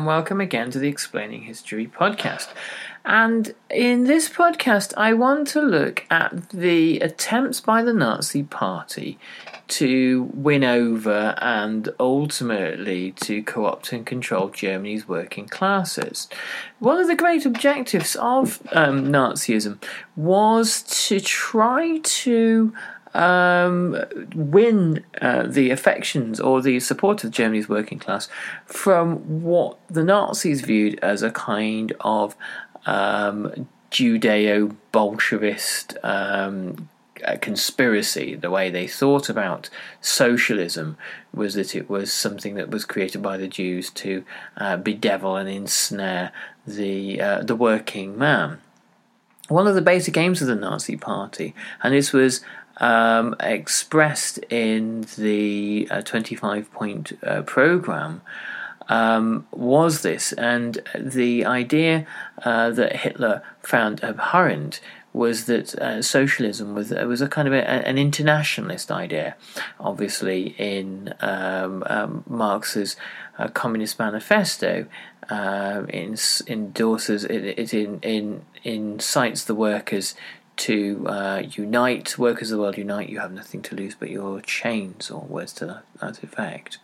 And welcome again to the Explaining History podcast. And in this podcast, I want to look at the attempts by the Nazi Party to win over and ultimately to co opt and control Germany's working classes. One of the great objectives of um, Nazism was to try to um, win uh, the affections or the support of Germany's working class from what the Nazis viewed as a kind of um, Judeo Bolshevist um, conspiracy. The way they thought about socialism was that it was something that was created by the Jews to uh, bedevil and ensnare the uh, the working man one of the basic aims of the Nazi Party, and this was um, expressed in the uh, 25 point uh, program um, was this, and the idea uh, that Hitler found abhorrent was that uh, socialism was was a kind of a, an internationalist idea. Obviously, in um, um, Marx's uh, Communist Manifesto, uh, in, endorses it, it in, in incites the workers to uh, unite, workers of the world unite, you have nothing to lose but your chains, or words to that effect.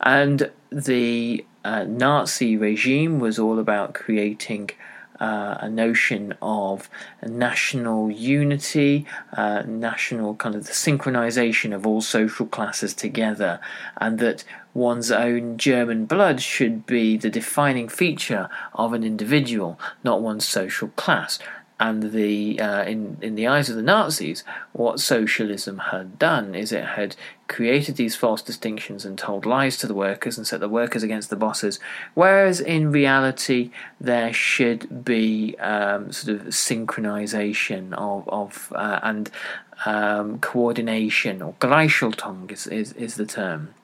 And the uh, Nazi regime was all about creating uh, a notion of national unity, uh, national kind of the synchronization of all social classes together, and that one's own German blood should be the defining feature of an individual, not one's social class and the uh, in in the eyes of the Nazis, what socialism had done is it had created these false distinctions and told lies to the workers and set the workers against the bosses, whereas in reality there should be um, sort of synchronization of of uh, and um, coordination or Gleichschaltung is, is is the term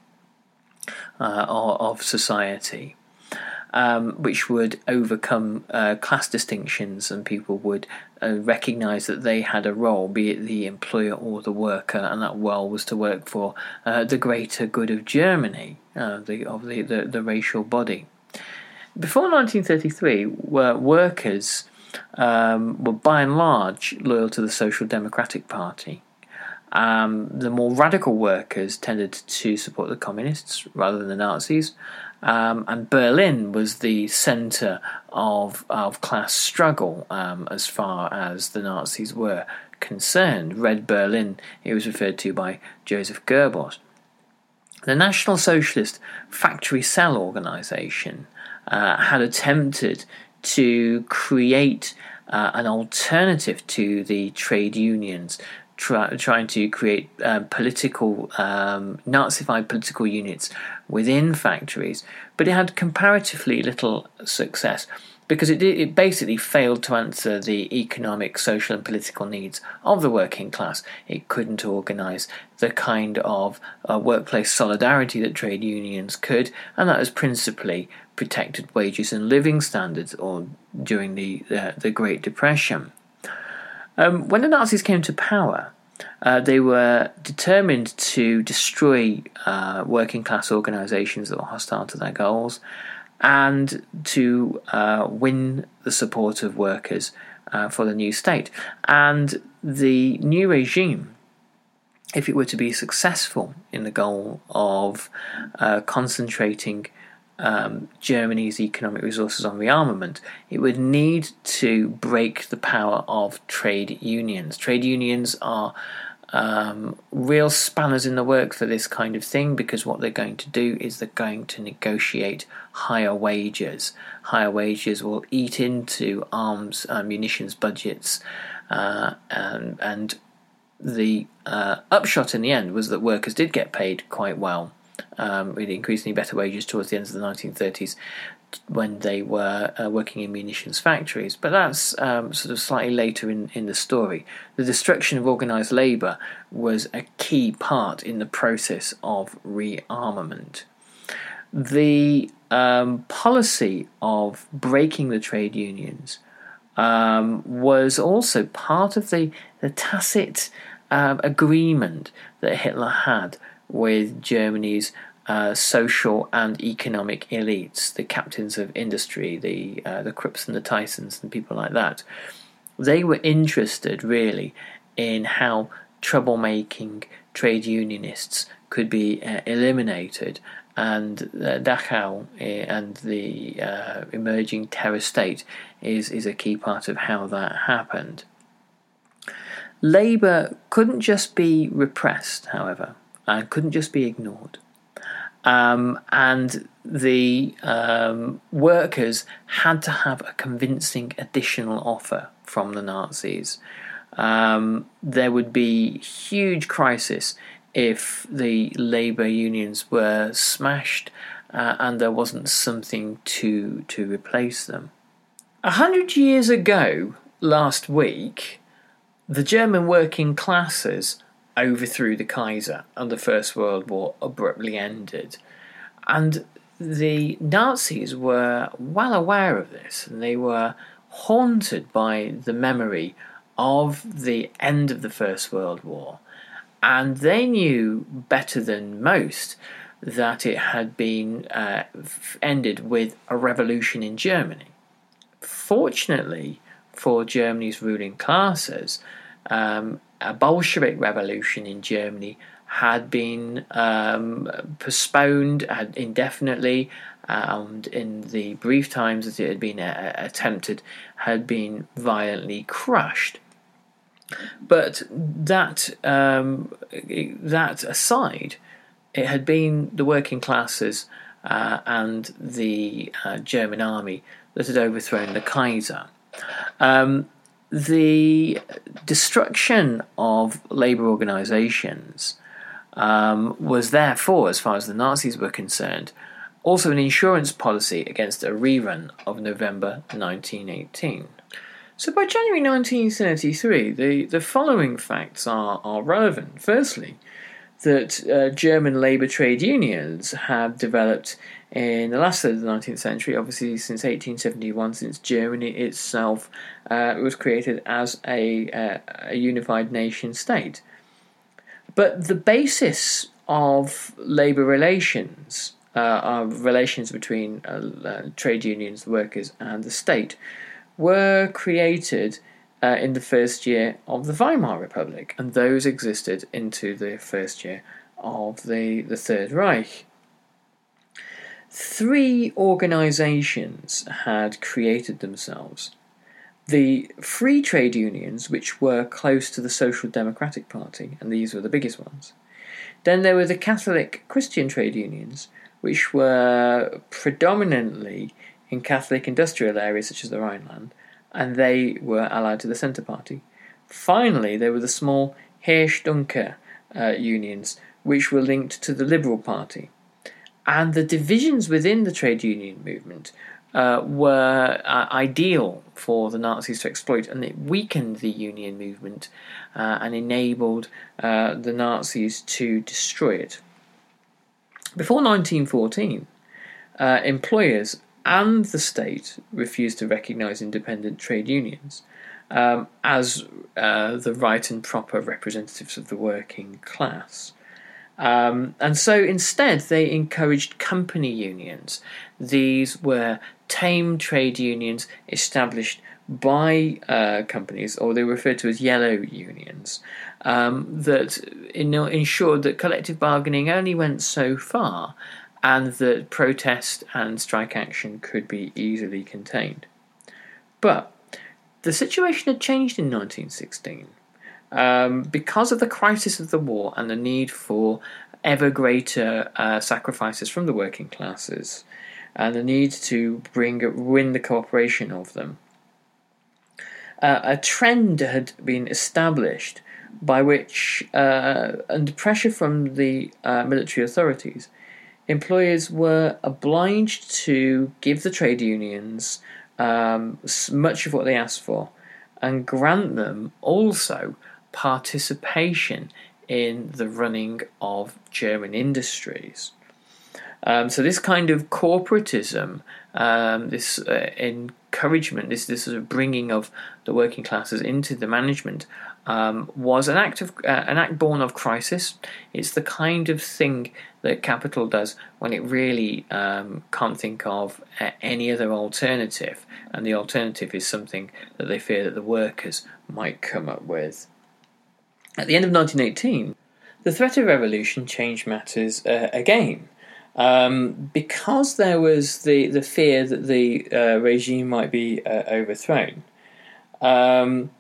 uh, of society um, which would overcome uh, class distinctions and people would uh, recognize that they had a role, be it the employer or the worker, and that role was to work for uh, the greater good of Germany, uh, the, of the, the, the, racial body. Before 1933, workers um, were by and large loyal to the Social Democratic Party. Um, the more radical workers tended to support the communists rather than the Nazis, um, and Berlin was the centre of, of class struggle um, as far as the Nazis were concerned. Red Berlin, it was referred to by Joseph Goebbels. The National Socialist Factory Cell Organization uh, had attempted to create uh, an alternative to the trade unions try, trying to create uh, political, um, Nazified political units within factories, but it had comparatively little success. because it, it basically failed to answer the economic, social, and political needs of the working class. It couldn't organise the kind of uh, workplace solidarity that trade unions could, and that was principally protected wages and living standards or during the, uh, the Great Depression. Um, when the Nazis came to power, uh, they were determined to destroy uh, working class organisations that were hostile to their goals and to uh, win the support of workers uh, for the new state. And the new regime, if it were to be successful in the goal of uh, concentrating um, Germany's economic resources on rearmament, it would need to break the power of trade unions. Trade unions are um, real spanners in the work for this kind of thing because what they're going to do is they're going to negotiate higher wages. Higher wages will eat into arms uh, munitions budgets, uh, and, and the uh, upshot in the end was that workers did get paid quite well, um, with increasingly better wages towards the end of the 1930s when they were uh, working in munitions factories. But that's um, sort of slightly later in, in the story. The destruction of organised labour was a key part in the process of rearmament. The um, policy of breaking the trade unions um, was also part of the, the tacit uh, agreement that Hitler had with Germany's uh, social and economic elites, the captains of industry, the uh, the Krupps and the Thyssens and people like that, they were interested really in how troublemaking trade unionists could be uh, eliminated, and uh, Dachau uh, and the uh, emerging terror state is is a key part of how that happened. Labour couldn't just be repressed, however, and couldn't just be ignored. Um, and the um, workers had to have a convincing additional offer from the Nazis. Um, there would be huge crisis if the labour unions were smashed uh, and there wasn't something to to replace them. A hundred years ago, last week, the German working classes overthrew the Kaiser and the First World War abruptly ended. And the Nazis were well aware of this and they were haunted by the memory of the end of the First World War. And they knew better than most that it had been uh, ended with a revolution in Germany. Fortunately for Germany's ruling classes, um, a Bolshevik revolution in Germany had been um, postponed indefinitely, and in the brief times that it had been uh, attempted, had been violently crushed. But that um, that aside, it had been the working classes uh, and the uh, German army that had overthrown the Kaiser. Um, the destruction of labour organisations um, was therefore, as far as the Nazis were concerned, also an insurance policy against a rerun of November 1918. So by January 1933, the, the following facts are, are relevant. Firstly, that uh, German labour trade unions have developed in the last third of the 19th century, obviously since 1871, since Germany itself uh, was created as a, uh, a unified nation state. But the basis of labour relations, uh, relations between uh, uh, trade unions, the workers, and the state, were created uh, in the first year of the Weimar Republic, and those existed into the first year of the, the Third Reich. Three organizations had created themselves. The free trade unions, which were close to the Social Democratic Party, and these were the biggest ones. Then there were the Catholic Christian trade unions, which were predominantly in Catholic industrial areas such as the Rhineland, and they were allied to the Centre Party. Finally, there were the small Hirsch-Duncker uh, unions, which were linked to the Liberal Party. And the divisions within the trade union movement uh, were uh, ideal for the Nazis to exploit, and it weakened the union movement uh, and enabled uh, the Nazis to destroy it. Before 1914, uh, employers and the state refused to recognize independent trade unions um, as uh, the right and proper representatives of the working class. Um, and so instead, they encouraged company unions. These were tame trade unions established by uh, companies, or they were referred to as yellow unions, um, that in, ensured that collective bargaining only went so far and that protest and strike action could be easily contained. But the situation had changed in 1916. Um, because of the crisis of the war and the need for ever greater uh, sacrifices from the working classes, and the need to bring win the cooperation of them, uh, a trend had been established by which, uh, under pressure from the uh, military authorities, employers were obliged to give the trade unions um, much of what they asked for and grant them also participation in the running of German industries. Um, so this kind of corporatism, um, this uh, encouragement, this this sort of bringing of the working classes into the management, um, was an act of uh, an act born of crisis. It's the kind of thing that capital does when it really um, can't think of any other alternative, and the alternative is something that they fear that the workers might come up with. At the end of 1918, the threat of revolution changed matters uh, again. Um, because there was the, the fear that the uh, regime might be uh, overthrown, um,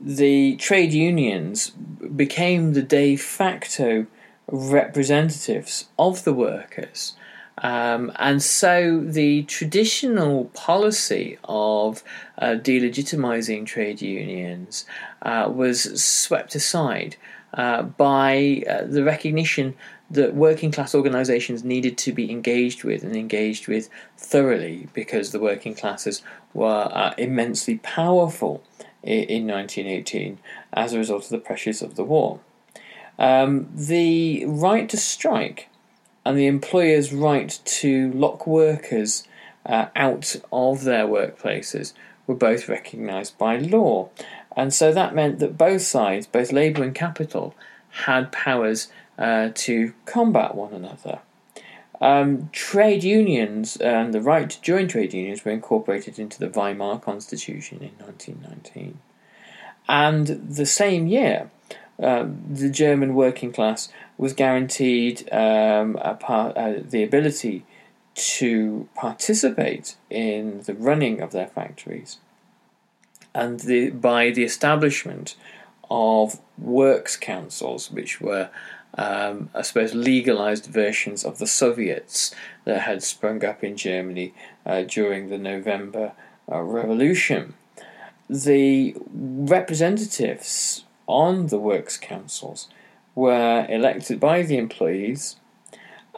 the trade unions became the de facto representatives of the workers. Um, and so the traditional policy of uh, delegitimizing trade unions uh, was swept aside uh, by uh, the recognition that working class organisations needed to be engaged with and engaged with thoroughly because the working classes were uh, immensely powerful in, in 1918 as a result of the pressures of the war. Um, the right to strike and the employer's right to lock workers uh, out of their workplaces were both recognised by law. And so that meant that both sides, both labour and capital, had powers uh, to combat one another. Um, trade unions and the right to join trade unions were incorporated into the Weimar Constitution in 1919. And the same year, um, the German working class was guaranteed um, uh, the ability to participate in the running of their factories and the, by the establishment of works councils, which were um, I suppose, legalized versions of the Soviets that had sprung up in Germany uh, during the November uh, Revolution. The representatives on the works councils were elected by the employees,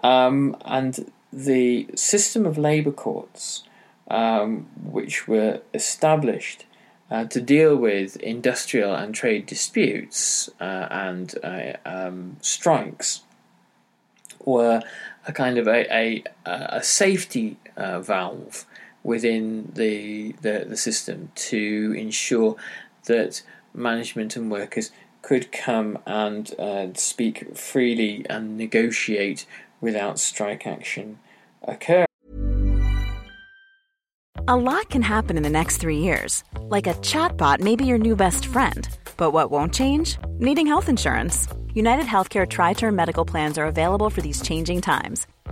um, and the system of labour courts, um, which were established uh, to deal with industrial and trade disputes uh, and uh, um, strikes were a kind of a, a, a safety uh, valve within the, the, the system to ensure that management and workers could come and uh, speak freely and negotiate without strike action occurring. A lot can happen in the next three years. Like a chatbot may be your new best friend. But what won't change? Needing health insurance. United Healthcare Tri Term Medical Plans are available for these changing times.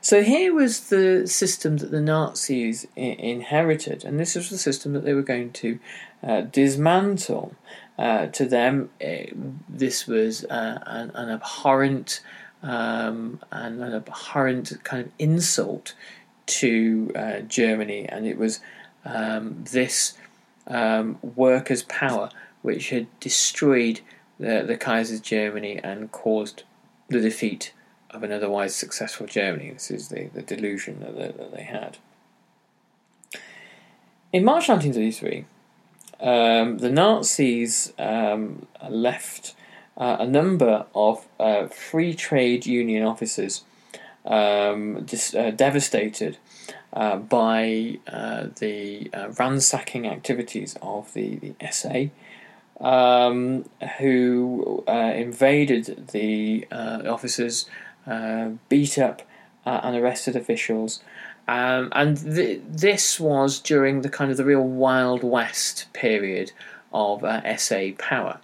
So here was the system that the Nazis I- inherited, and this was the system that they were going to uh, dismantle. Uh, to them, it, this was uh, an, an, abhorrent um, and an abhorrent kind of insult to uh, Germany, and it was um, this um, workers' power which had destroyed the, the Kaiser's Germany and caused the defeat of an otherwise successful Germany. This is the, the delusion that, that, that they had. In March 1933, um, the Nazis um, left uh, a number of uh, free trade union officers um, dis- uh, devastated uh, by uh, the uh, ransacking activities of the, the SA, um, who invaded the officers, beat up and arrested officials. Um, and th- this was during the kind of the real Wild West period of uh, SA power.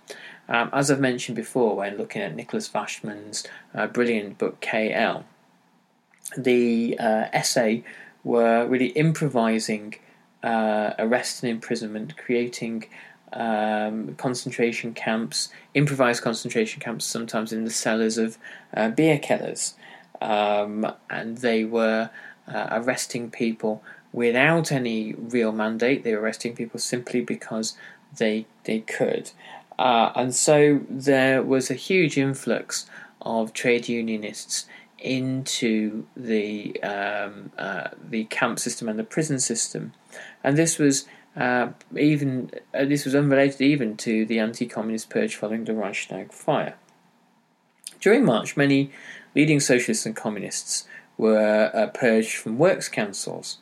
Um, as I've mentioned before, when looking at Nikolaus Wachsmann's uh, brilliant book KL, the uh, SA were really improvising uh, arrest and imprisonment, creating um, concentration camps, improvised concentration camps, sometimes in the cellars of uh, beer kellers. Um, and they were uh, arresting people without any real mandate. They were arresting people simply because they they could, uh, and so there was a huge influx of trade unionists into the um, uh, the camp system and the prison system, and this was. Uh, even uh, this was unrelated even to the anti-communist purge following the Reichstag fire. During March, many leading socialists and communists were uh, purged from works councils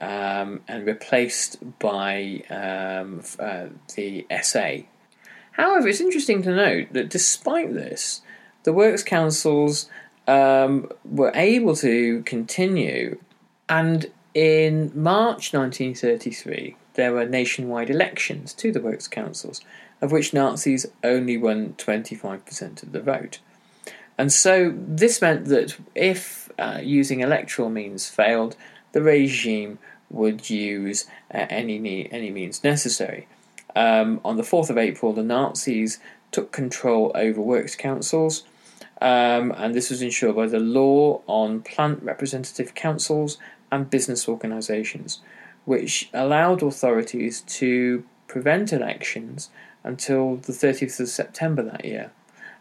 um, and replaced by um, uh, the SA. However, it's interesting to note that despite this, the works councils um, were able to continue, and in March 1933, there were nationwide elections to the works councils, of which Nazis only won 25% of the vote. And so this meant that if uh, using electoral means failed, the regime would use uh, any any means necessary. Um, on the 4th of April, the Nazis took control over works councils, um, and this was ensured by the law on plant representative councils and business organisations, which allowed authorities to prevent elections until the 30th of September that year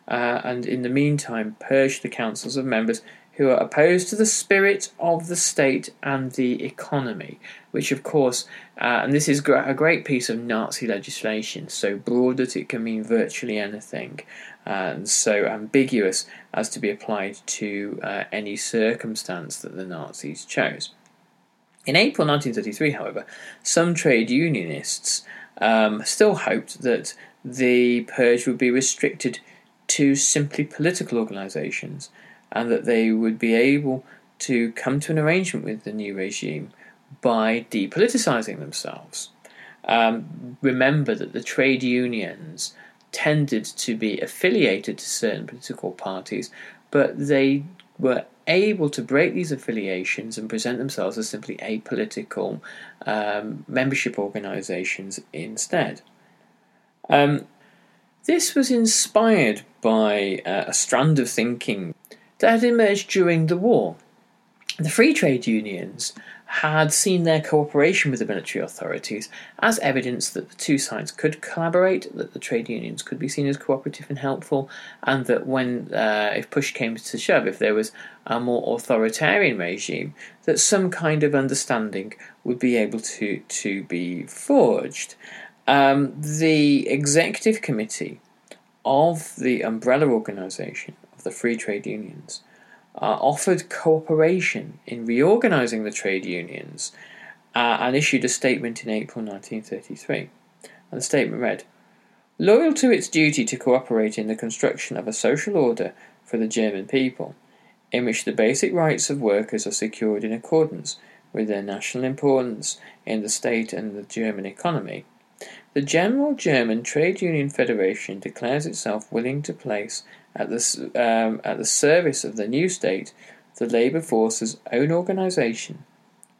uh, and in the meantime purge the councils of members who are opposed to the spirit of the state and the economy, which, of course, uh, and this is a great piece of Nazi legislation, so broad that it can mean virtually anything, and so ambiguous as to be applied to uh, any circumstance that the Nazis chose. In April 1933, however, some trade unionists um, still hoped that the purge would be restricted to simply political organisations, and that they would be able to come to an arrangement with the new regime by depoliticising themselves. Um, remember that the trade unions tended to be affiliated to certain political parties, but they were able to break these affiliations and present themselves as simply apolitical um, membership organisations instead. Um, this was inspired by uh, a strand of thinking that had emerged during the war. The free trade unions had seen their cooperation with the military authorities as evidence that the two sides could collaborate, that the trade unions could be seen as cooperative and helpful, and that when, uh, if push came to shove, if there was a more authoritarian regime, that some kind of understanding would be able to, to be forged. Um, the executive committee of the umbrella organisation of the free trade unions uh, offered cooperation in reorganising the trade unions uh, and issued a statement in April 1933. And the statement read Loyal to its duty to cooperate in the construction of a social order for the German people, in which the basic rights of workers are secured in accordance with their national importance in the state and the German economy. The General German Trade Union Federation declares itself willing to place at the, um, at the service of the new state the labour force's own organisation,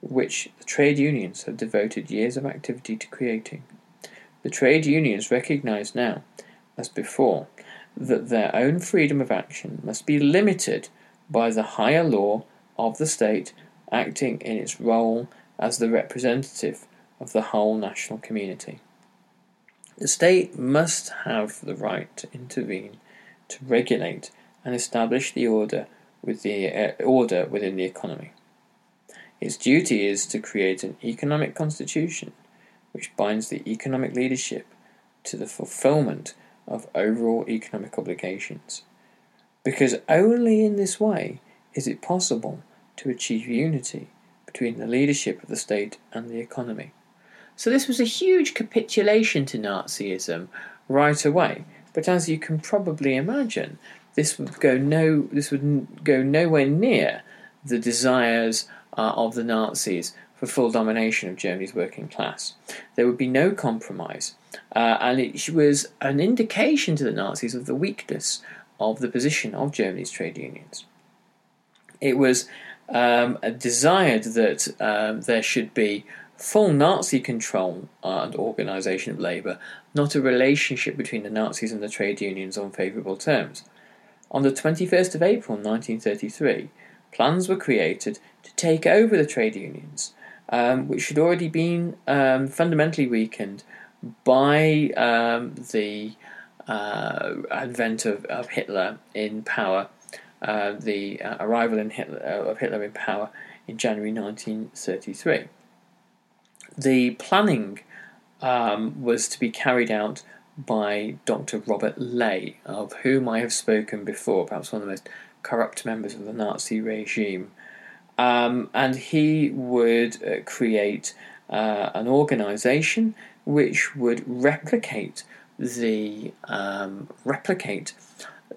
which the trade unions have devoted years of activity to creating. The trade unions recognise now, as before, that their own freedom of action must be limited by the higher law of the state acting in its role as the representative of the whole national community. The state must have the right to intervene to regulate and establish the order with the uh, order within the economy. Its duty is to create an economic constitution which binds the economic leadership to the fulfillment of overall economic obligations. Because only in this way is it possible to achieve unity between the leadership of the state and the economy. So, this was a huge capitulation to Nazism right away but as you can probably imagine, this would go no this would go nowhere near the desires uh, of the Nazis for full domination of Germany's working class. There would be no compromise, uh, and it was an indication to the Nazis of the weakness of the position of Germany's trade unions. It was um, desired that um, there should be full Nazi control and organisation of labour, not a relationship between the Nazis and the trade unions on favourable terms. On the 21st of April 1933, plans were created to take over the trade unions, um, which had already been um, fundamentally weakened by um, the uh, advent of, of, Hitler in power, uh, the uh, arrival Hitler, uh, of Hitler in power in January 1933 the planning um, was to be carried out by Dr. Robert Ley, of whom I have spoken before, perhaps one of the most corrupt members of the Nazi regime. Um, and he would uh, create uh, an organization which would replicate the um, replicate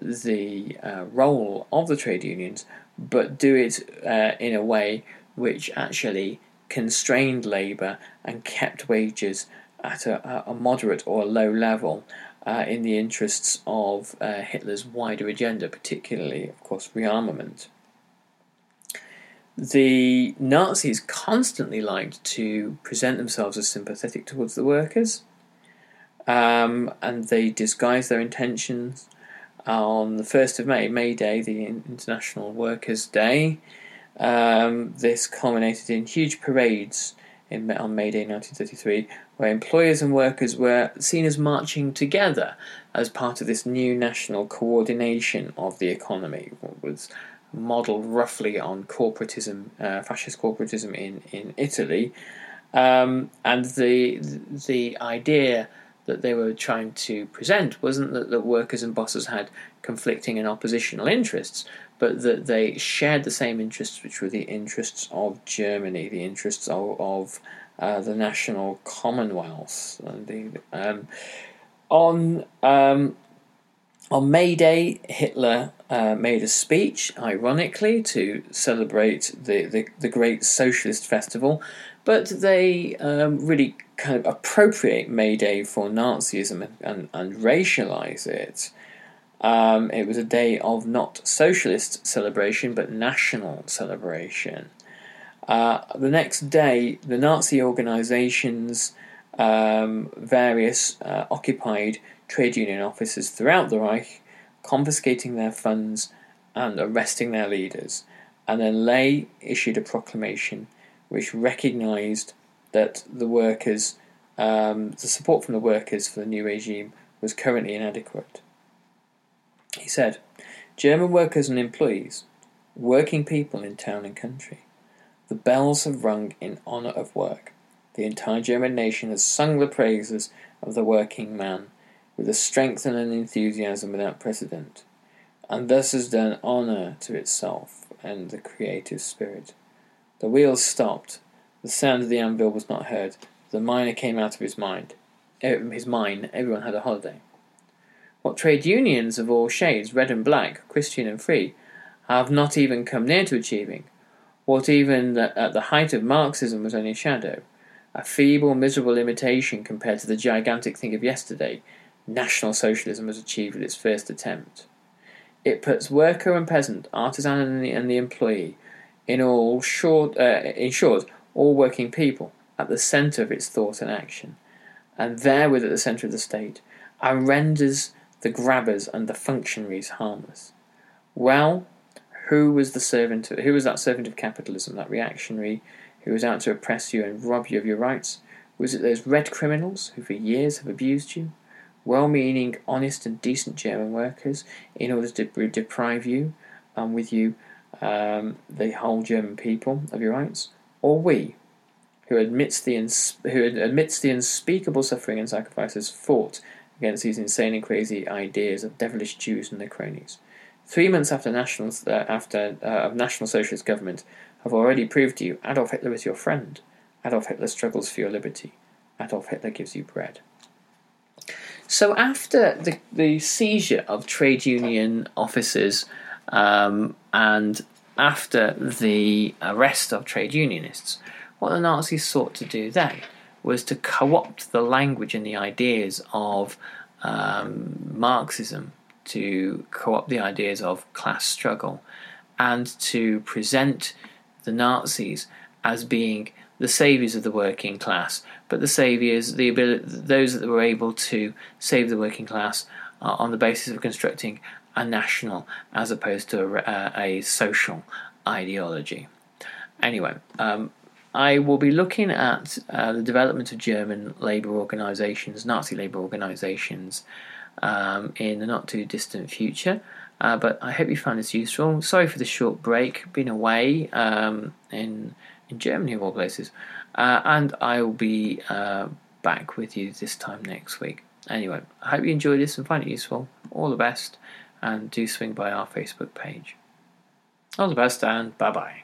the uh, role of the trade unions, but do it uh, in a way which actually constrained labour and kept wages at a, a moderate or low level uh, in the interests of uh, Hitler's wider agenda, particularly, of course, rearmament. The Nazis constantly liked to present themselves as sympathetic towards the workers, um, and they disguised their intentions on the 1st of May, May Day, the International Workers' Day. Um, this culminated in huge parades in, on May Day 1933, where employers and workers were seen as marching together as part of this new national coordination of the economy, what was modelled roughly on corporatism, uh, fascist corporatism in, in Italy. Um, and the the idea that they were trying to present wasn't that the workers and bosses had conflicting and oppositional interests, but that they shared the same interests, which were the interests of Germany, the interests of, of uh, the national commonwealth. Um, on um, on May Day, Hitler uh, made a speech, ironically, to celebrate the, the, the great socialist festival, but they um, really kind of appropriate May Day for Nazism and, and, and racialize it. Um, it was a day of not socialist celebration but national celebration. Uh, the next day, the Nazi organizations, um, various uh, occupied trade union offices throughout the Reich, confiscating their funds and arresting their leaders. And then Ley issued a proclamation which recognised that the workers, um, the support from the workers for the new regime was currently inadequate. He said, German workers and employees, working people in town and country, the bells have rung in honour of work. The entire German nation has sung the praises of the working man with a strength and an enthusiasm without precedent, and thus has done honour to itself and the creative spirit. The wheels stopped. The sound of the anvil was not heard. The miner came out of his mind. His mine. Everyone had a holiday. What trade unions of all shades, red and black, Christian and free, have not even come near to achieving, what even at the height of Marxism was only a shadow, a feeble, miserable imitation compared to the gigantic thing of yesterday, National Socialism has achieved with its first attempt. It puts worker and peasant, artisan and the, and the employee, in all short, uh, in short, all working people, at the centre of its thought and action, and therewith at the centre of the state, and renders the grabbers and the functionaries harmless. Well, who was the servant? Who was that servant of capitalism? That reactionary who was out to oppress you and rob you of your rights? Was it those red criminals who for years have abused you? Well meaning, honest, and decent German workers in order to deprive you and with you um, the whole German people of your rights? Or we, who admits the, ins- who admits the unspeakable suffering and sacrifices fought against these insane and crazy ideas of devilish Jews and their cronies? Three months after national, uh, after uh, of National Socialist government, have already proved to you Adolf Hitler is your friend. Adolf Hitler struggles for your liberty. Adolf Hitler gives you bread. So after the, the seizure of trade union offices um, and after the arrest of trade unionists, what the Nazis sought to do then was to co opt the language and the ideas of um, Marxism, to co opt the ideas of class struggle, and to present the Nazis as being the saviours of the working class, but the saviours, the ability, those that were able to save the working class uh, on the basis of constructing a national as opposed to a, a social ideology. Anyway, um, I will be looking at uh, the development of German labour organisations, Nazi labour organisations, um, in the not too distant future. Uh, but I hope you found this useful. Sorry for the short break, been away um, in in Germany of all places, uh, and I will be uh, back with you this time next week. Anyway, I hope you enjoyed this and find it useful. All the best, and do swing by our Facebook page. All the best, and bye bye.